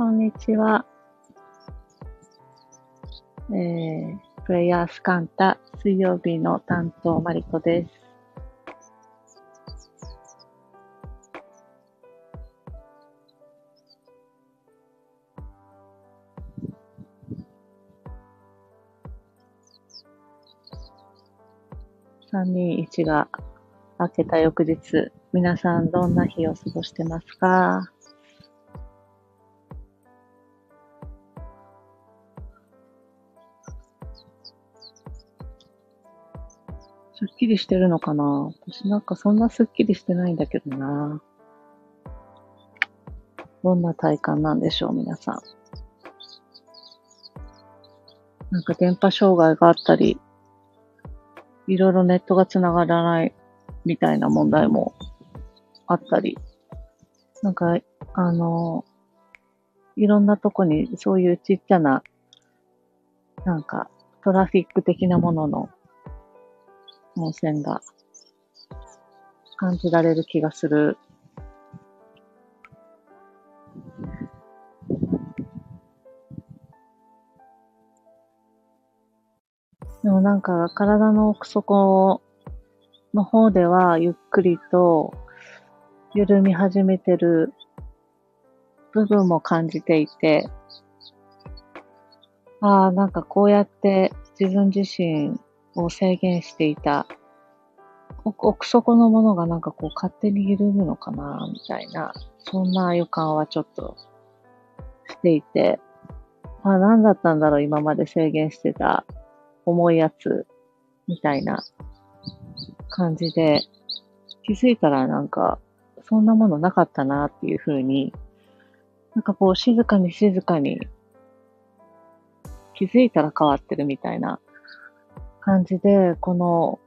こんにちは。えー、プレイヤースカンタ水曜日の担当マリコです。321が明けた翌日、皆さんどんな日を過ごしてますか？りしてるのかな？私なんかそんなすっきりしてないんだけどな。どんな体感なんでしょう、皆さん。なんか電波障害があったり、いろいろネットが繋がらないみたいな問題もあったり、なんか、あの、いろんなとこにそういうちっちゃな、なんかトラフィック的なものの温泉が感じられる気がする。でもなんか体の奥底の方ではゆっくりと緩み始めてる部分も感じていて、ああ、なんかこうやって自分自身を制限していた。奥底のものがなんかこう勝手に緩むのかな、みたいな、そんな予感はちょっとしていて、あ、何だったんだろう、今まで制限してた重いやつ、みたいな感じで、気づいたらなんか、そんなものなかったなっていうふうに、なんかこう静かに静かに気づいたら変わってるみたいな感じで、この、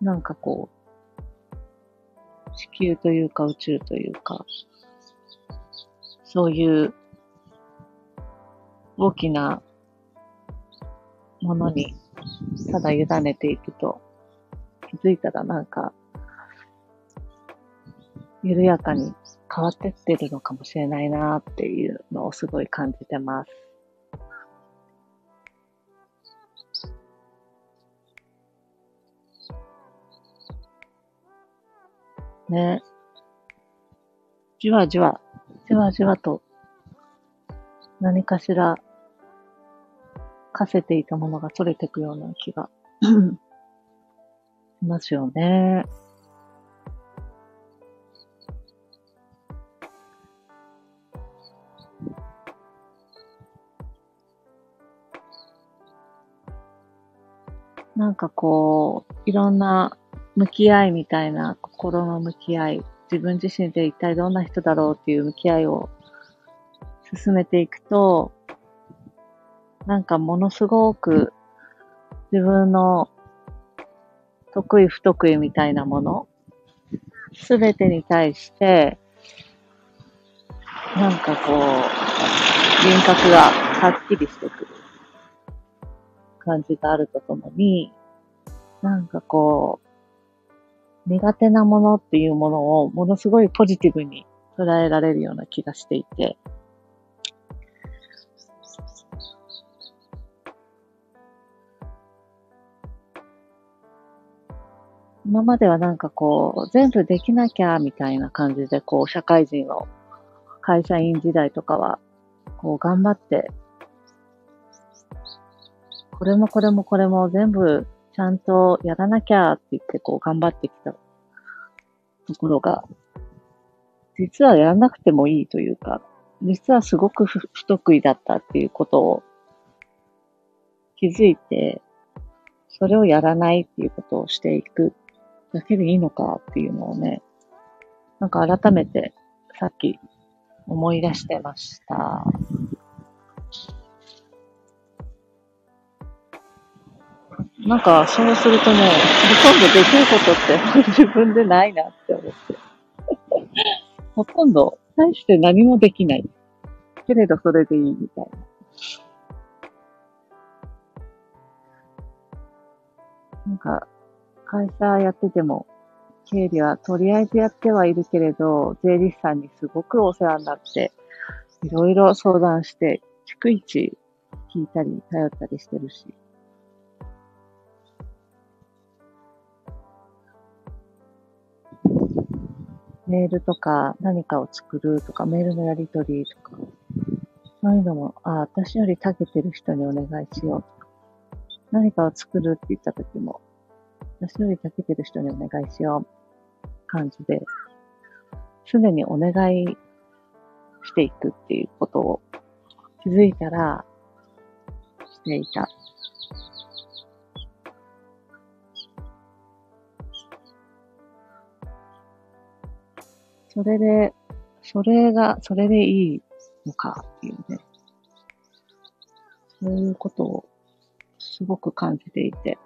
なんかこう、地球というか宇宙というか、そういう大きなものにただ委ねていくと、気づいたらなんか、緩やかに変わってってるのかもしれないなっていうのをすごい感じてます。ね。じわじわ、じわじわと、何かしら、かせていたものが取れていくような気がしますよね。なんかこう、いろんな向き合いみたいな心の向き合い、自分自身で一体どんな人だろうっていう向き合いを進めていくと、なんかものすごく自分の得意不得意みたいなもの、すべてに対して、なんかこう、輪郭がはっきりしてくる感じがあるとともに、なんかこう、苦手なものっていうものをものすごいポジティブに捉えられるような気がしていて、今まではなんかこう、全部できなきゃみたいな感じで、こう、社会人の会社員時代とかは、こう、頑張って、これもこれもこれも全部ちゃんとやらなきゃって言ってこう頑張ってきたところが、実はやらなくてもいいというか、実はすごく不得意だったっていうことを気づいて、それをやらないっていうことをしていくだけでいいのかっていうのをね、なんか改めてさっき思い出してました。なんか、そうするとね、ほとんどできることって自分でないなって思って。ほとんど、大して何もできない。けれどそれでいいみたいな。なんか、会社やってても、経理はとりあえずやってはいるけれど、税理士さんにすごくお世話になって、いろいろ相談して、逐一聞いたり、頼ったりしてるし。メールとか何かを作るとか、メールのやり取りとか、そういうのも、あ、私より長けてる人にお願いしようとか、何かを作るって言った時も、私より長けてる人にお願いしよう感じで、常にお願いしていくっていうことを気づいたらしていた。それで、それが、それでいいのかっていうね。そういうことをすごく感じていて。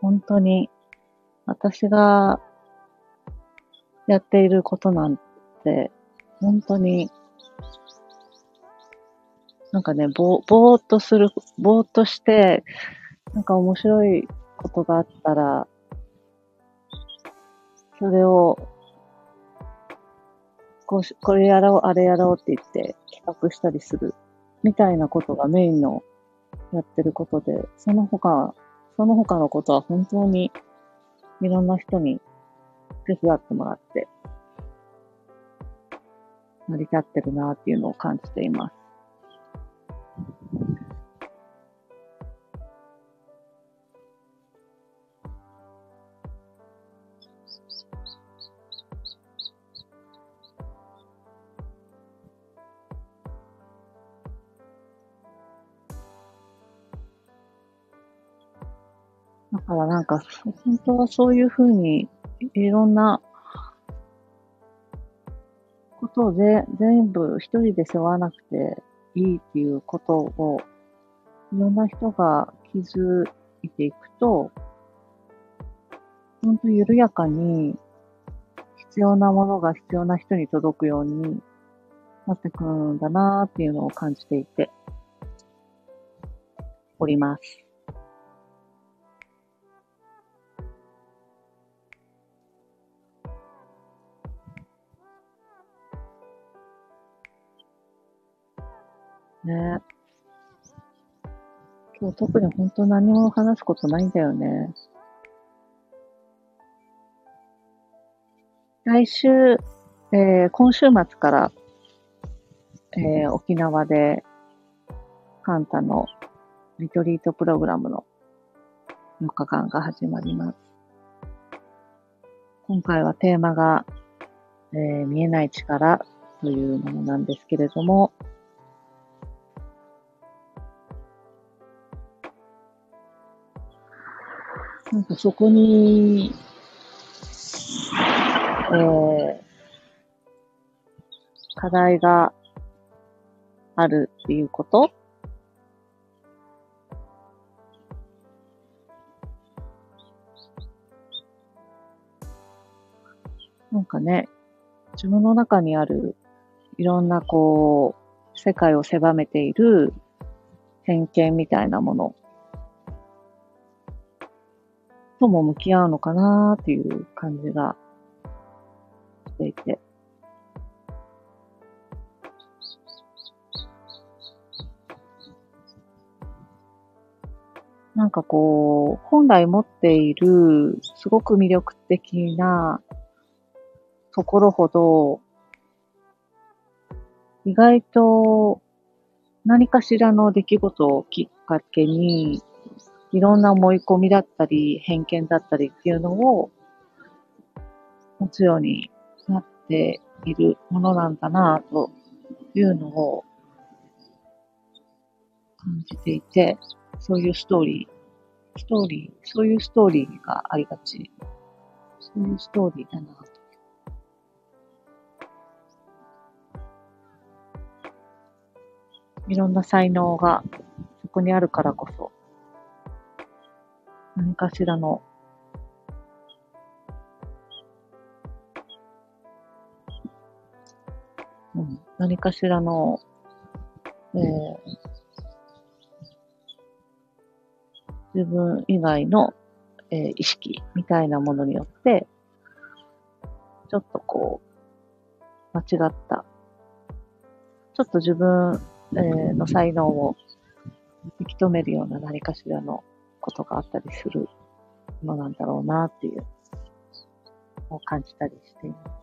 本当に私がやっていることなんて、本当に、なんかね、ぼ、ぼーっとする、ぼーっとして、なんか面白いことがあったら、それをこうし、これやろう、あれやろうって言って企画したりするみたいなことがメインのやってることで、その他、その他のことは本当にいろんな人に手伝ってもらって、成り立ってるなっていうのを感じています。からなんか、本当はそういうふうに、いろんなことを全部一人で背負わなくていいっていうことを、いろんな人が気づいていくと、本当緩やかに必要なものが必要な人に届くようになってくるんだなーっていうのを感じていております。ね今日特に本当何も話すことないんだよね。来週、えー、今週末から、えー、沖縄で、カンタのリトリートプログラムの4日間が始まります。今回はテーマが、えー、見えない力というものなんですけれども、なんかそこに、えー、課題があるっていうこと？なんかね、自分の中にあるいろんなこう、世界を狭めている偏見みたいなもの。とも向き合うのかなっていう感じがしていて。なんかこう、本来持っているすごく魅力的なところほど、意外と何かしらの出来事をきっかけにいろんな思い込みだったり、偏見だったりっていうのを持つようになっているものなんだなというのを感じていて、そういうストーリー、ストーリー、そういうストーリーがありがち。そういうストーリーだなと。いろんな才能がそこにあるからこそ、何かしらの。うん、何かしらの、えー、自分以外のえー、意識みたいなものによって、ちょっとこう、間違った、ちょっと自分、えー、の才能を引き止めるような何かしらのことがあったりするのなんだろうなっていう、を感じたりしています。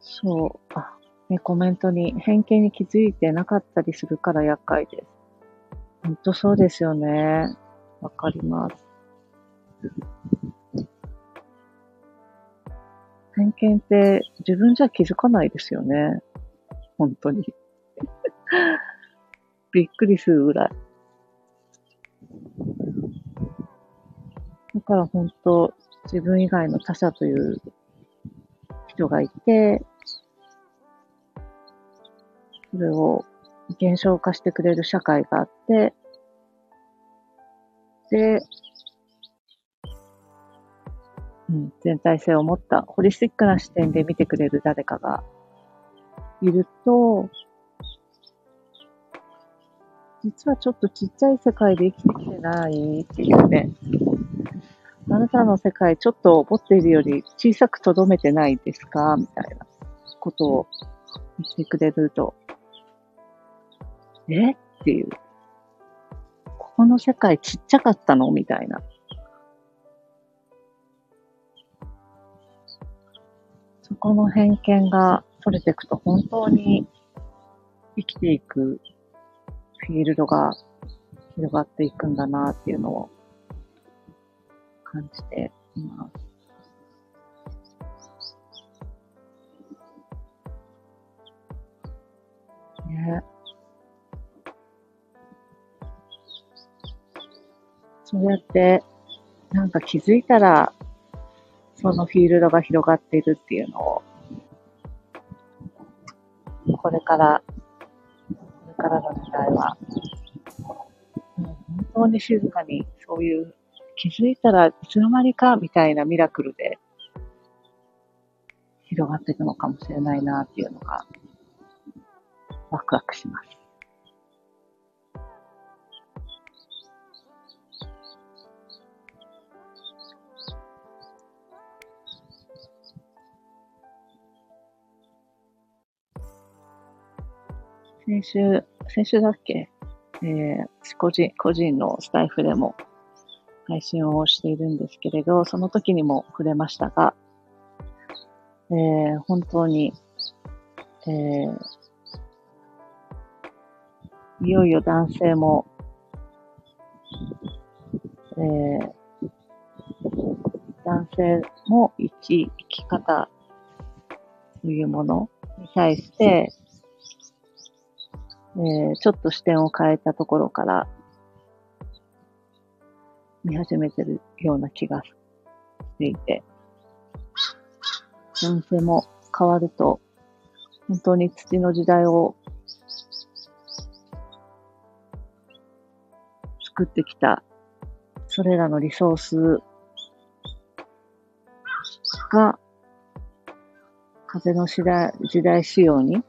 そう、あ、ね、コメントに偏見に気づいてなかったりするから厄介です。ほんとそうですよね。わかります。偏見って自分じゃ気づかないですよね。本当に。びっくりするぐらい。だから本当、自分以外の他者という人がいて、それを現象化してくれる社会があって、で、うん、全体性を持ったホリスティックな視点で見てくれる誰かがいると、実はちょっとちっちゃい世界で生きてきてないっていうね。あなたの世界ちょっと思っているより小さくとどめてないですか？みたいなことを言ってくれると、え？っていう。ここの世界ちっちゃかったの？みたいな。そこの偏見が取れていくと本当に生きていくフィールドが広がっていくんだなっていうのを感じています。ね。そうやって、なんか気づいたら、そのフィールドが広がっているっていうのを、これからからの時代は、う、本当に静かにそういう気づいたらいつの間にかみたいなミラクルで広がっていくのかもしれないなっていうのがワクワクします。先週、先週だっけ？えー、個人、個人のスタイフでも配信をしているんですけれど、その時にも触れましたが、えー、本当に、えー、いよいよ男性も、えー、男性も生き、生き方というものに対して、えー、ちょっと視点を変えたところから見始めてるような気がしていて、男性も変わると、本当に土の時代を作ってきた、それらのリソースが、風の時代時代仕様に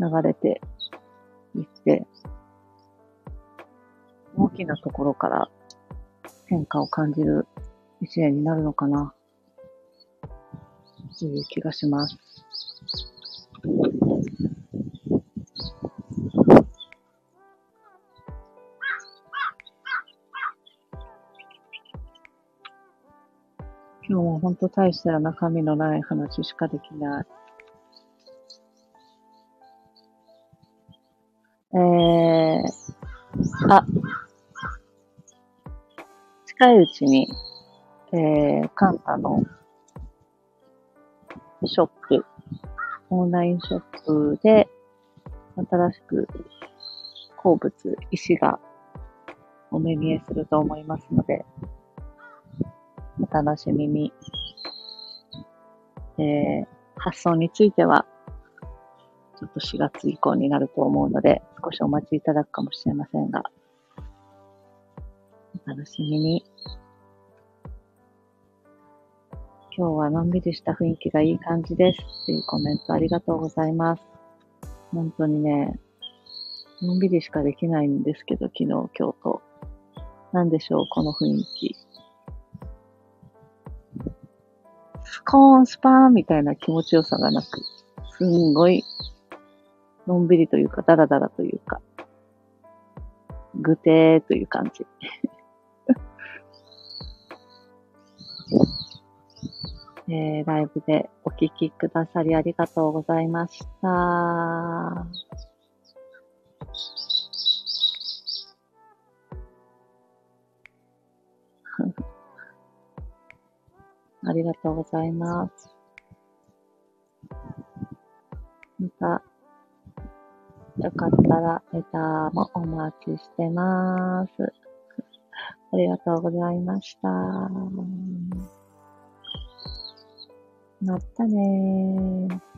流れていって、大きなところから変化を感じる一年になるのかな、という気がします。今日も本当大した中身のない話しかできない。えー、あ、近いうちに、えー、カンタのショップ、オンラインショップで、新しく鉱物、石がお目見えすると思いますので、お楽しみに。えー、発送については、ちょっと4月以降になると思うので、少しお待ちいただくかもしれませんが、お楽しみに。今日はのんびりした雰囲気がいい感じですっていうコメントありがとうございます。本当にね、のんびりしかできないんですけど、昨日、今日と。なんでしょう、この雰囲気。スコーンスパーンみたいな気持ちよさがなく、すんごい、のんびりというか、ダラダラというか、ぐてーという感じ。えー、ライブでお聴きくださりありがとうございました。ありがとうございます。また、よかったらレターもお待ちしてます。ありがとうございました。またねー。